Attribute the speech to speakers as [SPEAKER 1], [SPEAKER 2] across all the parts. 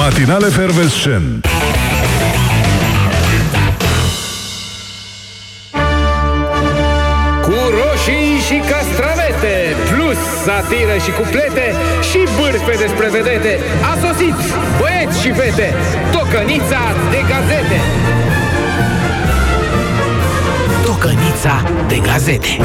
[SPEAKER 1] Matinal efervescent
[SPEAKER 2] Cu roșii și castravete, plus satiră și cuplete și bârfe despre vedete. A sosit, băieți și fete, tocănița de gazete.
[SPEAKER 3] Tocănița de gazete.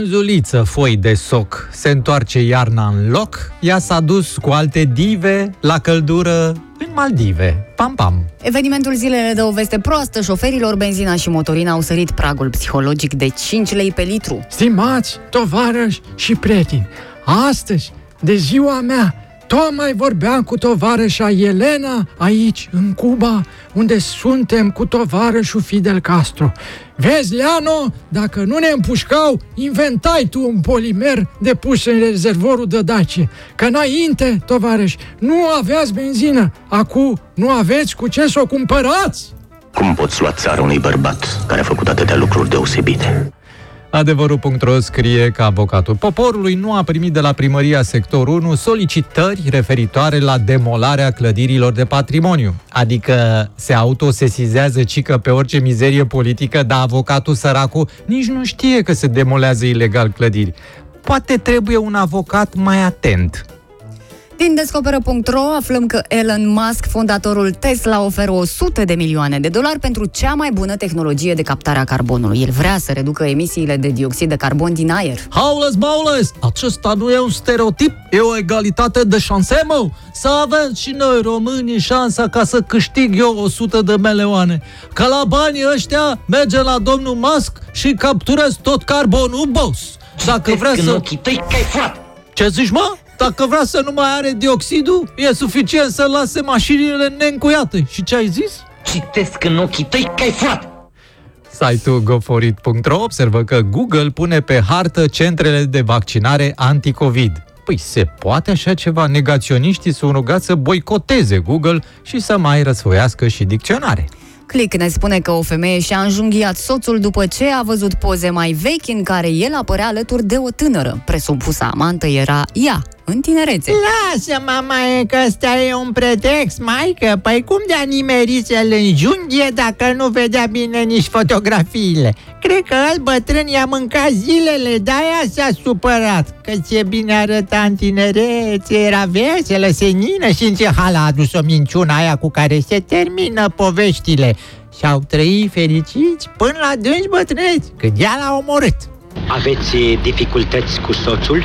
[SPEAKER 4] Frunzuliță, foi de soc, se întoarce iarna în loc, ea s-a dus cu alte dive la căldură în Maldive. Pam, pam!
[SPEAKER 5] Evenimentul zilei ne dă o veste proastă. Șoferilor, benzina și motorina au sărit pragul psihologic de 5 lei pe litru.
[SPEAKER 6] Stimați tovarăși și prieteni, astăzi, de ziua mea, tocmai vorbeam cu tovarășa Elena aici, în Cuba, unde suntem cu tovarășul Fidel Castro. Vezi, Leano, dacă nu ne împușcau, inventai tu un polimer de pus în rezervorul de Dacie. Că înainte, tovarăși, nu aveați benzină. Acum nu aveți cu ce să o cumpărați?
[SPEAKER 7] Cum poți lua țara unui bărbat care a făcut atâtea lucruri deosebite?
[SPEAKER 4] Adevărul.ro scrie că avocatul poporului nu a primit de la primăria sector 1 solicitări referitoare la demolarea clădirilor de patrimoniu. Adică se autosesizează cică pe orice mizerie politică, dar avocatul săracu nici nu știe că se demolează ilegal clădiri. Poate trebuie un avocat mai atent.
[SPEAKER 5] Din Descoperă.ro aflăm că Elon Musk, fondatorul Tesla, oferă 100 de milioane de dolari pentru cea mai bună tehnologie de captare a carbonului. El vrea să reducă emisiile de dioxid de carbon din aer.
[SPEAKER 8] Haules, maules, acesta nu e un stereotip, e o egalitate de șanse, mă! Să avem și noi românii șansa ca să câștig eu 100 de milioane. Ca la banii ăștia merge la domnul Musk și capturez tot carbonul, boss! Dacă vrea să... Ce zici, mă? Dacă vrea să nu mai are dioxidul, e suficient să lase mașinile neîncuiate. Și ce ai zis?
[SPEAKER 9] Citesc în ochii tăi că ai furat!
[SPEAKER 4] Site-ul goforit.ro observă că Google pune pe hartă centrele de vaccinare anti-Covid. Păi se poate așa ceva? Negaționiștii sunt rugați să boicoteze Google și să mai răsfoiască și dicționare.
[SPEAKER 5] Click ne spune că o femeie și-a înjunghiat soțul după ce a văzut poze mai vechi în care el apărea alături de o tânără. Presupusa amantă era ea, în tinerețe.
[SPEAKER 10] Lasă, mama, e că ăsta e un pretext, maică. Păi cum de-a nimerit să-l înjunghie dacă nu vedea bine nici fotografiile? Cred că al bătrân i-a mâncat zilele, de-aia s-a supărat. Că ce bine arăta în tinerețe, era veselă, senină și în ce hal a adus o minciună aia cu care se termină poveștile. Și-au trăit fericiți până la dânci bătrâneți, când ea l-a omorât.
[SPEAKER 9] Aveți dificultăți cu soțul?